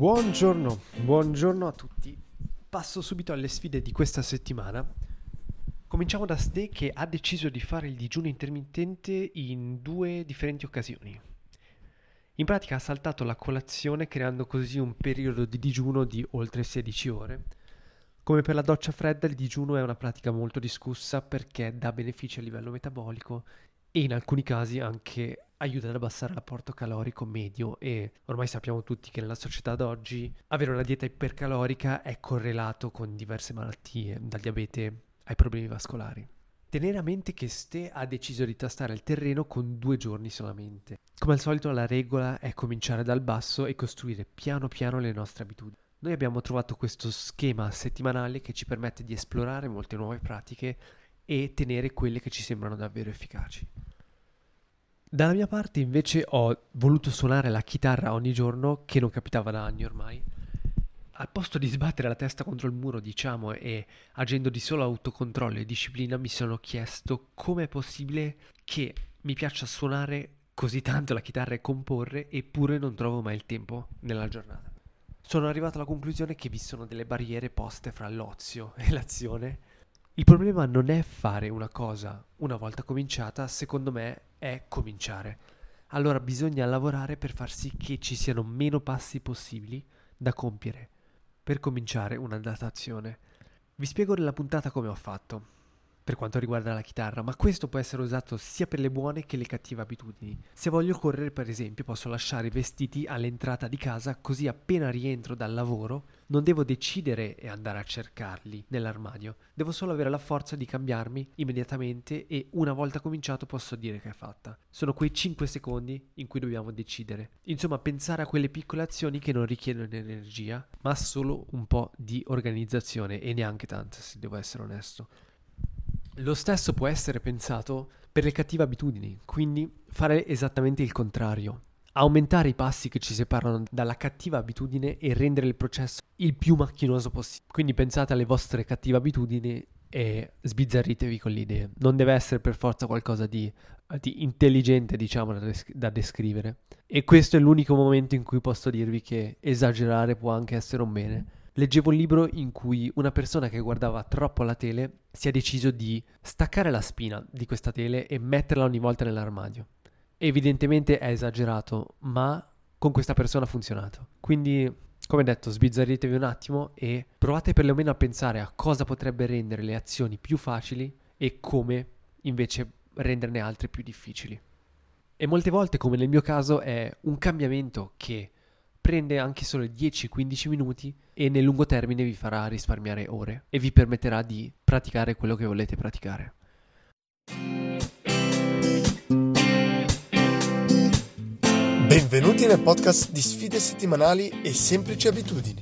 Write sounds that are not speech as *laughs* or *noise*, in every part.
Buongiorno, buongiorno a tutti. Passo subito alle sfide di questa settimana. Cominciamo da Ste che ha deciso di fare il digiuno intermittente in due differenti occasioni. In pratica ha saltato la colazione creando così un periodo di digiuno di oltre 16 ore. Come per la doccia fredda, il digiuno è una pratica molto discussa perché dà benefici a livello metabolico e in alcuni casi anche aiuta ad abbassare l'apporto calorico medio e ormai sappiamo tutti che nella società d'oggi avere una dieta ipercalorica è correlato con diverse malattie, dal diabete ai problemi vascolari. Tenere a mente che Ste ha deciso di tastare il terreno con due giorni solamente. Come al solito la regola è cominciare dal basso e costruire piano piano le nostre abitudini. Noi abbiamo trovato questo schema settimanale che ci permette di esplorare molte nuove pratiche e tenere quelle che ci sembrano davvero efficaci. Dalla mia parte invece ho voluto suonare la chitarra ogni giorno, che non capitava da anni ormai. Al posto di sbattere la testa contro il muro, diciamo, e agendo di solo autocontrollo e disciplina, mi sono chiesto come è possibile che mi piaccia suonare così tanto la chitarra e comporre, eppure non trovo mai il tempo nella giornata. Sono arrivato alla conclusione che vi sono delle barriere poste fra l'ozio e l'azione il problema non è fare una cosa una volta cominciata, secondo me è cominciare. Allora bisogna lavorare per far sì che ci siano meno passi possibili da compiere per cominciare una datazione. Vi spiego nella puntata come ho fatto per quanto riguarda la chitarra, ma questo può essere usato sia per le buone che le cattive abitudini. Se voglio correre, per esempio, posso lasciare i vestiti all'entrata di casa, così appena rientro dal lavoro non devo decidere e andare a cercarli nell'armadio. Devo solo avere la forza di cambiarmi immediatamente e una volta cominciato posso dire che è fatta. Sono quei 5 secondi in cui dobbiamo decidere. Insomma, pensare a quelle piccole azioni che non richiedono energia, ma solo un po' di organizzazione e neanche tanta, se devo essere onesto. Lo stesso può essere pensato per le cattive abitudini, quindi fare esattamente il contrario. Aumentare i passi che ci separano dalla cattiva abitudine e rendere il processo il più macchinoso possibile. Quindi pensate alle vostre cattive abitudini e sbizzarritevi con le idee. Non deve essere per forza qualcosa di, di intelligente, diciamo, da, des- da, descrivere. E questo è l'unico momento in cui posso dirvi che esagerare può anche essere un bene leggevo un libro in cui una persona che guardava troppo la tele si è deciso di staccare la spina di questa tele e metterla ogni volta nell'armadio. Evidentemente è esagerato, ma con questa persona ha funzionato. Quindi, come detto, sbizzarritevi un attimo e provate perlomeno a pensare a cosa potrebbe rendere le azioni più facili e come invece renderne altre più difficili. E molte volte, come nel mio caso, è un cambiamento che prende anche solo 10-15 minuti e nel lungo termine vi farà risparmiare ore e vi permetterà di praticare quello che volete praticare. Benvenuti nel podcast di sfide settimanali e semplici abitudini,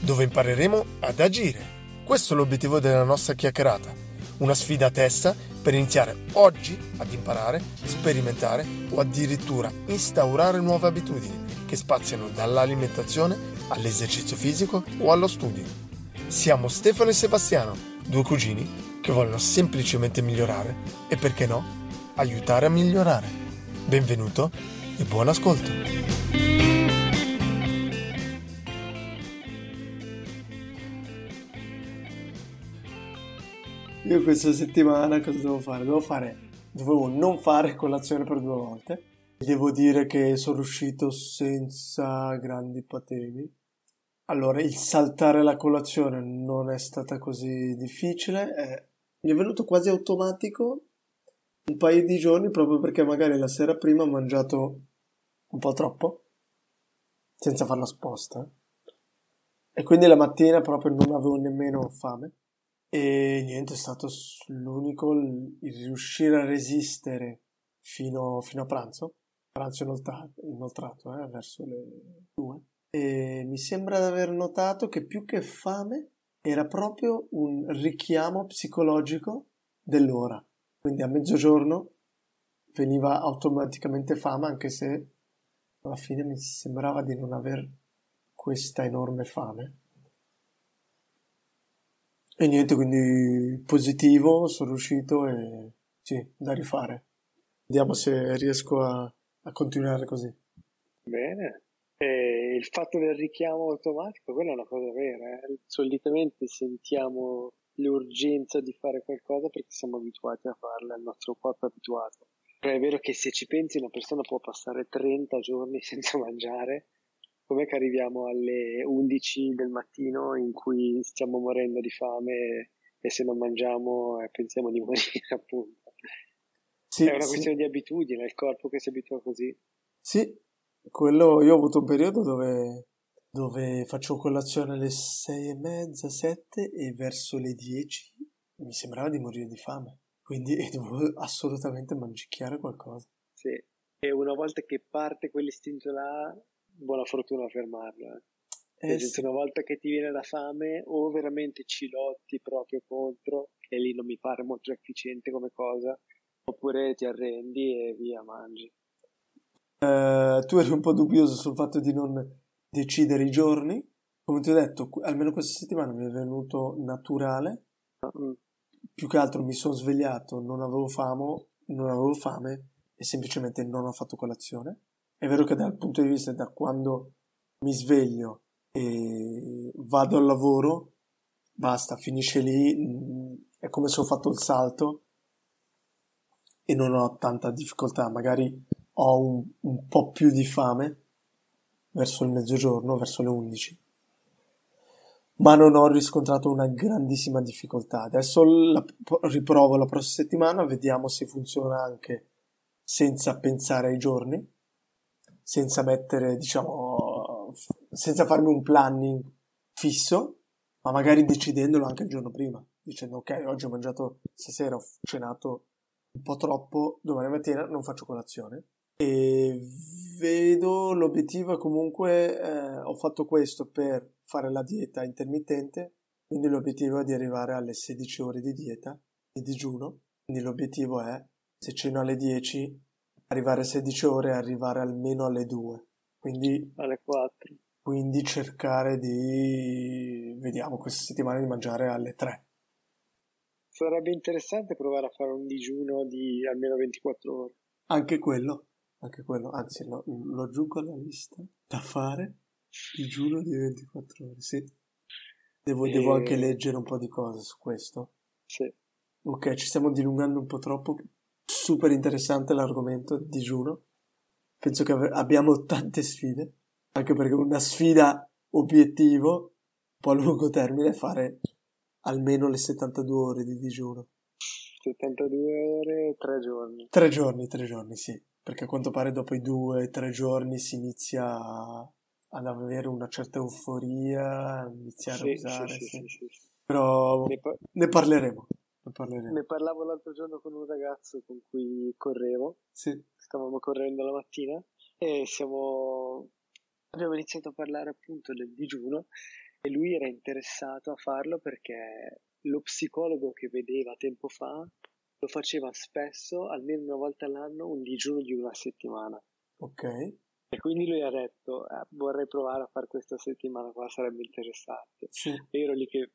dove impareremo ad agire. Questo è l'obiettivo della nostra chiacchierata, una sfida a testa per iniziare oggi ad imparare, sperimentare o addirittura instaurare nuove abitudini che spaziano dall'alimentazione all'esercizio fisico o allo studio. Siamo Stefano e Sebastiano, due cugini che vogliono semplicemente migliorare e perché no, aiutare a migliorare. Benvenuto e buon ascolto! Io questa settimana cosa devo fare? Devo fare, dovevo non fare colazione per due volte Devo dire che sono uscito senza grandi patemi. Allora, il saltare la colazione non è stata così difficile, è... mi è venuto quasi automatico un paio di giorni proprio perché magari la sera prima ho mangiato un po' troppo, senza fare la sposta. E quindi la mattina proprio non avevo nemmeno fame. E niente, è stato l'unico il riuscire a resistere fino, fino a pranzo pranzo inoltrato, inoltrato eh, verso le due. E mi sembra di aver notato che più che fame era proprio un richiamo psicologico dell'ora. Quindi a mezzogiorno veniva automaticamente fame, anche se alla fine mi sembrava di non aver questa enorme fame. E niente, quindi positivo, sono riuscito e sì, da rifare. Vediamo se riesco a a continuare così. Bene, E il fatto del richiamo automatico, quella è una cosa vera. Eh? Solitamente sentiamo l'urgenza di fare qualcosa perché siamo abituati a farla, il nostro corpo è abituato. Però è vero che se ci pensi una persona può passare 30 giorni *laughs* senza mangiare, com'è che arriviamo alle 11 del mattino in cui stiamo morendo di fame e se non mangiamo eh, pensiamo di *laughs* morire appunto. Sì, è una sì. questione di abitudine, il corpo che si abitua così. Sì, quello io ho avuto un periodo dove, dove faccio colazione alle sei e mezza, sette e verso le dieci mi sembrava di morire di fame. Quindi *laughs* dovevo assolutamente mangiare qualcosa. Sì, e una volta che parte quell'istinto là, buona fortuna a fermarlo. Eh. Eh, sì. Una volta che ti viene la fame, o veramente ci lotti proprio contro, e lì non mi pare molto efficiente come cosa, oppure ti arrendi e via, mangi. Uh, tu eri un po' dubbioso sul fatto di non decidere i giorni. Come ti ho detto, almeno questa settimana mi è venuto naturale. Mm. Più che altro mi sono svegliato, non avevo fame, non avevo fame e semplicemente non ho fatto colazione. È vero che dal punto di vista da quando mi sveglio e vado al lavoro, basta, finisce lì, mm, è come se ho fatto il salto e non ho tanta difficoltà. Magari ho un, un po' più di fame verso il mezzogiorno, verso le 11 ma non ho riscontrato una grandissima difficoltà. Adesso la, riprovo la prossima settimana, vediamo se funziona anche senza pensare ai giorni, senza mettere, diciamo, senza farmi un planning fisso, ma magari decidendolo anche il giorno prima, dicendo ok, oggi ho mangiato, stasera ho cenato un po' troppo, domani mattina non faccio colazione. E vedo l'obiettivo comunque eh, ho fatto questo per fare la dieta intermittente quindi l'obiettivo è di arrivare alle 16 ore di dieta di digiuno. Quindi l'obiettivo è se ceno alle 10 arrivare a 16 ore e arrivare almeno alle 2 quindi alle 4 quindi cercare di vediamo questa settimana di mangiare alle 3 sarebbe interessante provare a fare un digiuno di almeno 24 ore anche quello anche quello, anzi lo, lo aggiungo alla lista da fare, digiuno di 24 ore, sì. Devo, e... devo anche leggere un po' di cose su questo. Sì. Ok, ci stiamo dilungando un po' troppo. Super interessante l'argomento digiuno. Penso che abbiamo tante sfide, anche perché una sfida obiettivo, un po' a lungo termine, è fare almeno le 72 ore di digiuno. 72 ore, 3 giorni. 3 giorni, 3 giorni, sì perché a quanto pare dopo i due o tre giorni si inizia ad avere una certa euforia, iniziare sì, a usare. Sì, sì. Però ne, pa- ne, parleremo, ne, parleremo. Ne parlavo l'altro giorno con un ragazzo con cui correvo, stavamo correndo la mattina e siamo... abbiamo iniziato a parlare appunto del digiuno e lui era interessato a farlo perché lo psicologo che vedeva tempo fa lo faceva spesso, almeno una volta all'anno, un digiuno di una settimana. Ok. E quindi lui ha detto, eh, vorrei provare a fare questa settimana qua, sarebbe interessante. Sì. E ero lì che,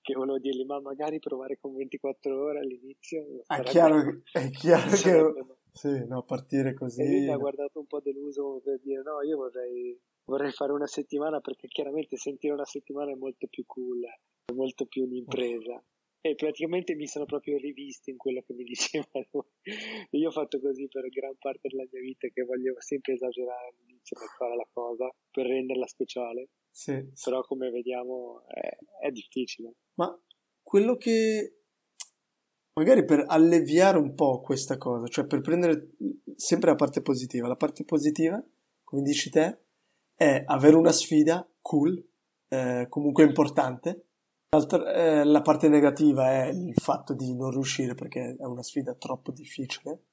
che volevo dirgli, ma magari provare con 24 ore all'inizio. È chiaro, che, è *laughs* chiaro che... Sì, no, partire così... E lui mi ha guardato un po' deluso per dire, no, io vorrei, vorrei fare una settimana perché chiaramente sentire una settimana è molto più cool, è molto più un'impresa e praticamente mi sono proprio rivisto in quello che mi *laughs* dicevano. Io ho fatto così per gran parte della mia vita che voglio sempre esagerare all'inizio per fare la cosa, per renderla speciale. Sì, Però come vediamo è, è difficile. Ma quello che magari per alleviare un po' questa cosa, cioè per prendere sempre la parte positiva. La parte positiva, come dici te, è avere una sfida cool, eh, comunque importante, eh, la parte negativa è il fatto di non riuscire perché è una sfida troppo difficile.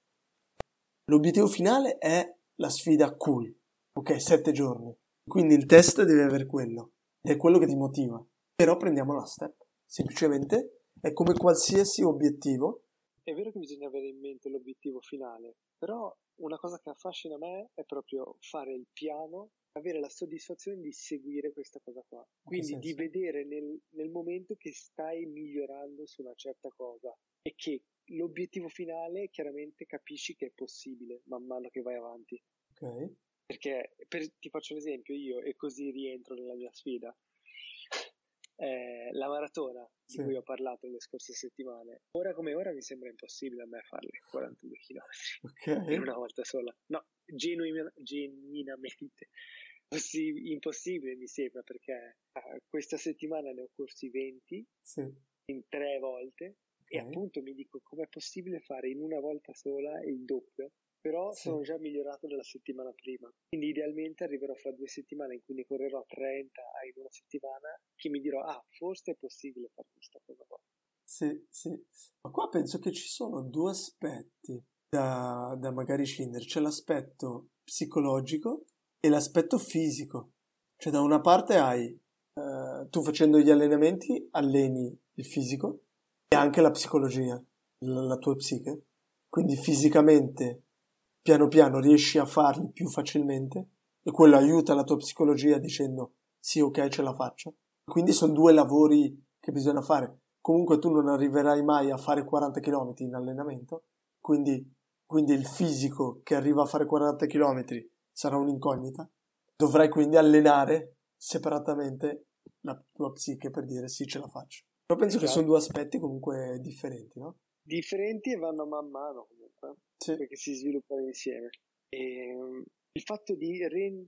L'obiettivo finale è la sfida cool, ok? Sette giorni. Quindi il test deve avere quello, ed è quello che ti motiva. Però prendiamo la step. Semplicemente è come qualsiasi obiettivo. È vero che bisogna avere in mente l'obiettivo finale, però una cosa che affascina me è proprio fare il piano avere la soddisfazione di seguire questa cosa qua. Quindi di vedere nel, nel, momento che stai migliorando su una certa cosa e che l'obiettivo finale chiaramente capisci che è possibile man mano che vai avanti. Ok. Perché per, ti faccio un esempio io e così rientro nella mia sfida. Eh, la maratona di Sì. cui ho parlato le scorse settimane, ora come ora mi sembra impossibile a me farle 42 km Ok. *laughs* in una volta sola. No, genuina- genuinamente *laughs* possi- impossibile mi sembra perché eh, questa settimana ne ho corsi 20 Sì. in tre volte e Ok. appunto mi dico com'è possibile fare in una volta sola il doppio però Sì. sono già migliorato della settimana prima quindi idealmente arriverò fra due settimane in cui ne correrò 30 in una settimana che mi dirò ah forse è possibile fare questa cosa qua Sì, sì. Ma qua penso che ci sono due aspetti da, da magari scindere. C'è l'aspetto psicologico e l'aspetto fisico. Cioè, da una parte hai, eh, tu facendo gli allenamenti, alleni il fisico e anche la psicologia, la, la tua psiche. Quindi fisicamente, piano piano, riesci a farli più facilmente e quello aiuta la tua psicologia dicendo sì, ok, ce la faccio. Quindi sono due lavori che bisogna fare comunque tu non arriverai mai a fare 40 km in allenamento, quindi, quindi il fisico che arriva a fare 40 km sarà un'incognita. Dovrai quindi allenare separatamente la tua psiche per dire sì, ce la faccio. Però penso che sono due aspetti comunque differenti, no? Differenti e vanno man mano comunque Sì, perché si sviluppano insieme. E, um, il fatto di,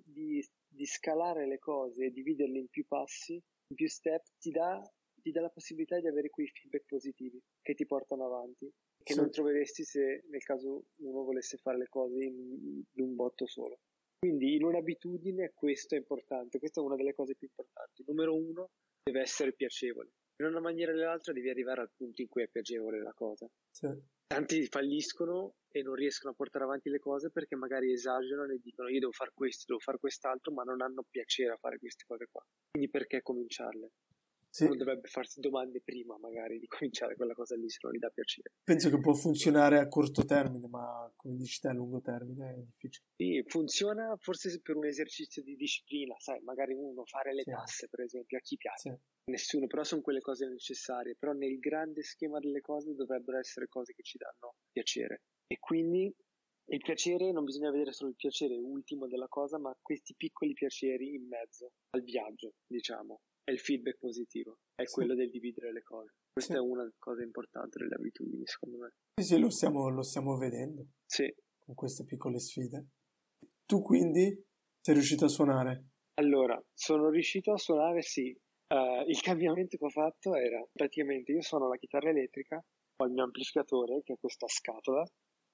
di- di scalare le cose e dividerle in più passi, in più step, ti dà, ti dà la possibilità di avere quei feedback positivi che ti portano avanti, che Sì. non troveresti se nel caso uno volesse fare le cose in, in un botto solo. Quindi in un'abitudine questo è importante, questa è una delle cose più importanti. Numero uno, deve essere piacevole. In una maniera o nell'altra devi arrivare al punto in cui è piacevole la cosa sì, tanti falliscono e non riescono a portare avanti le cose perché magari esagerano e dicono io devo fare questo, devo fare quest'altro, ma non hanno piacere a fare queste cose qua. Quindi perché cominciarle? Sì. Uno dovrebbe farsi domande prima magari di cominciare quella cosa lì se non gli dà piacere. Penso che può funzionare a corto termine, ma come dici te a lungo termine è difficile. Sì, funziona forse per un esercizio di disciplina, sai, magari uno fare le Sì. tasse per esempio, a chi piace? Sì, Nessuno, però sono quelle cose necessarie, però nel grande schema delle cose dovrebbero essere cose che ci danno piacere. E quindi il piacere non bisogna vedere solo il piacere ultimo della cosa, ma questi piccoli piaceri in mezzo al viaggio, diciamo. È il feedback positivo, è Sì. quello del dividere le cose. Questa Sì. è una cosa importante delle abitudini, secondo me. sì, sì, lo stiamo, lo stiamo vedendo Sì. con queste piccole sfide. Tu quindi sei riuscito a suonare? Allora, sono riuscito a suonare, sì. Eh, il cambiamento che ho fatto era praticamente io suono la chitarra elettrica, ho il mio amplificatore che è questa scatola,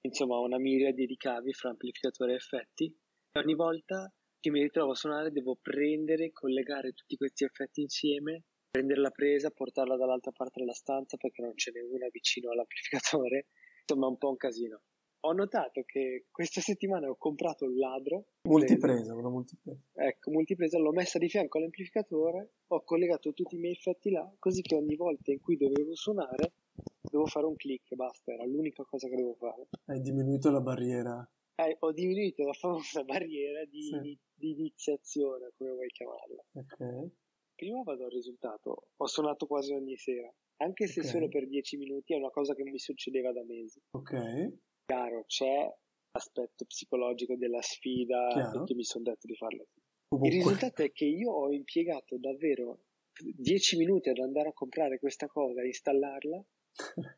insomma ho una miriade di cavi fra amplificatore e effetti e ogni volta che mi ritrovo a suonare devo prendere, collegare tutti questi effetti insieme, prendere la presa, portarla dall'altra parte della stanza perché non ce n'è una vicino all'amplificatore, *laughs* insomma è un po' un casino. Ho notato che questa settimana ho comprato un ladro Multipresa, una multipresa. Ecco, multipresa l'ho messa di fianco all'amplificatore, ho collegato tutti i miei effetti là, così che ogni volta in cui dovevo suonare dovevo fare un click e basta, era l'unica cosa che dovevo fare. Hai diminuito la barriera. Eh, ho diminuito la famosa *laughs* barriera di, Sì. di iniziazione, come vuoi chiamarla. Ok. Prima vado al risultato, ho suonato quasi ogni sera, anche se Ok. solo per 10 minuti è una cosa che mi succedeva da mesi. Ok. Chiaro, c'è l'aspetto psicologico della sfida Chiaro. che mi sono detto di farlo. Il Comunque, risultato è che io ho impiegato davvero 10 minuti ad andare a comprare questa cosa e installarla. *laughs*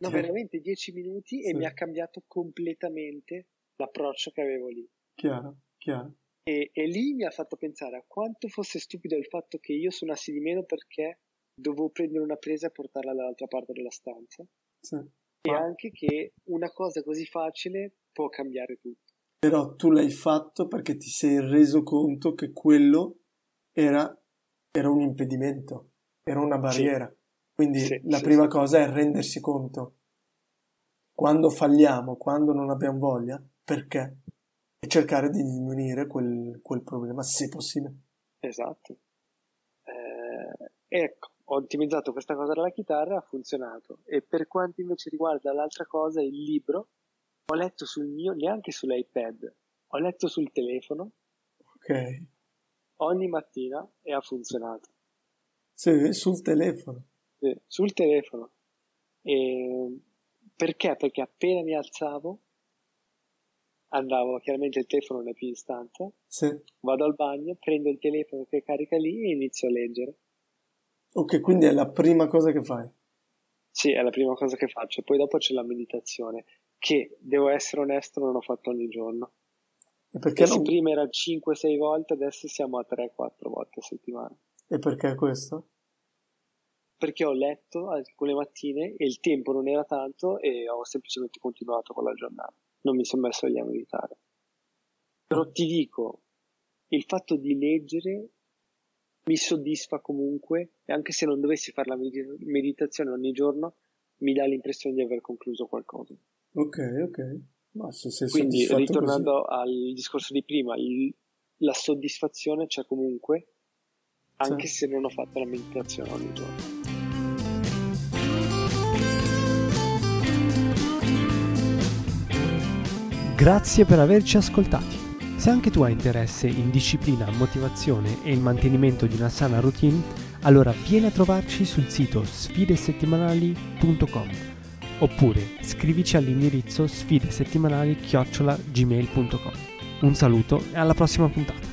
No, veramente 10 minuti e Sì. mi ha cambiato completamente l'approccio che avevo lì. Chiaro, chiaro. E, e lì mi ha fatto pensare a quanto fosse stupido il fatto che io suonassi di meno perché dovevo prendere una presa e portarla dall'altra parte della stanza. Sì. E Ma- anche che una cosa così facile può cambiare tutto. Però tu l'hai fatto perché ti sei reso conto che quello era, era un impedimento, era una barriera. Quindi Sì, la sì, prima sì. cosa è rendersi conto quando falliamo, quando non abbiamo voglia, perché? E cercare di diminuire quel, quel problema se possibile. Esatto. Eh, ecco, ho ottimizzato questa cosa della chitarra, ha funzionato. E per quanto invece riguarda l'altra cosa, il libro, ho letto sul mio, neanche sull'iPad, ho letto sul telefono Ok? ogni mattina e ha funzionato. Sì, sul telefono. Sì, sul telefono. E perché? Perché appena mi alzavo, andavo, chiaramente il telefono non è più in stanza, Sì. vado al bagno, prendo il telefono che carica lì e inizio a leggere. Ok, quindi è la prima cosa che fai. Sì, è la prima cosa che faccio. Poi dopo c'è la meditazione, che devo essere onesto, non ho fatto ogni giorno. E perché, non... prima era 5-6 volte, adesso siamo a 3-4 volte a settimana. e perché questo? Perché ho letto alcune mattine e il tempo non era tanto e ho semplicemente continuato con la giornata. Non mi sono messo lì a meditare. Però ti dico, il fatto di leggere mi soddisfa comunque e anche se non dovessi fare la medita- meditazione ogni giorno, mi dà l'impressione di aver concluso qualcosa. Ok, ok. Ma se sei Quindi, ritornando al discorso di prima, il- la soddisfazione c'è comunque, anche Sì. se non ho fatto la meditazione ogni giorno. Grazie per averci ascoltati. Se anche tu hai interesse in disciplina, motivazione e il mantenimento di una sana routine, allora vieni a trovarci sul sito sfidesettimanali.com oppure scrivici all'indirizzo sfidesettimanali-gmail.com. Un saluto e alla prossima puntata.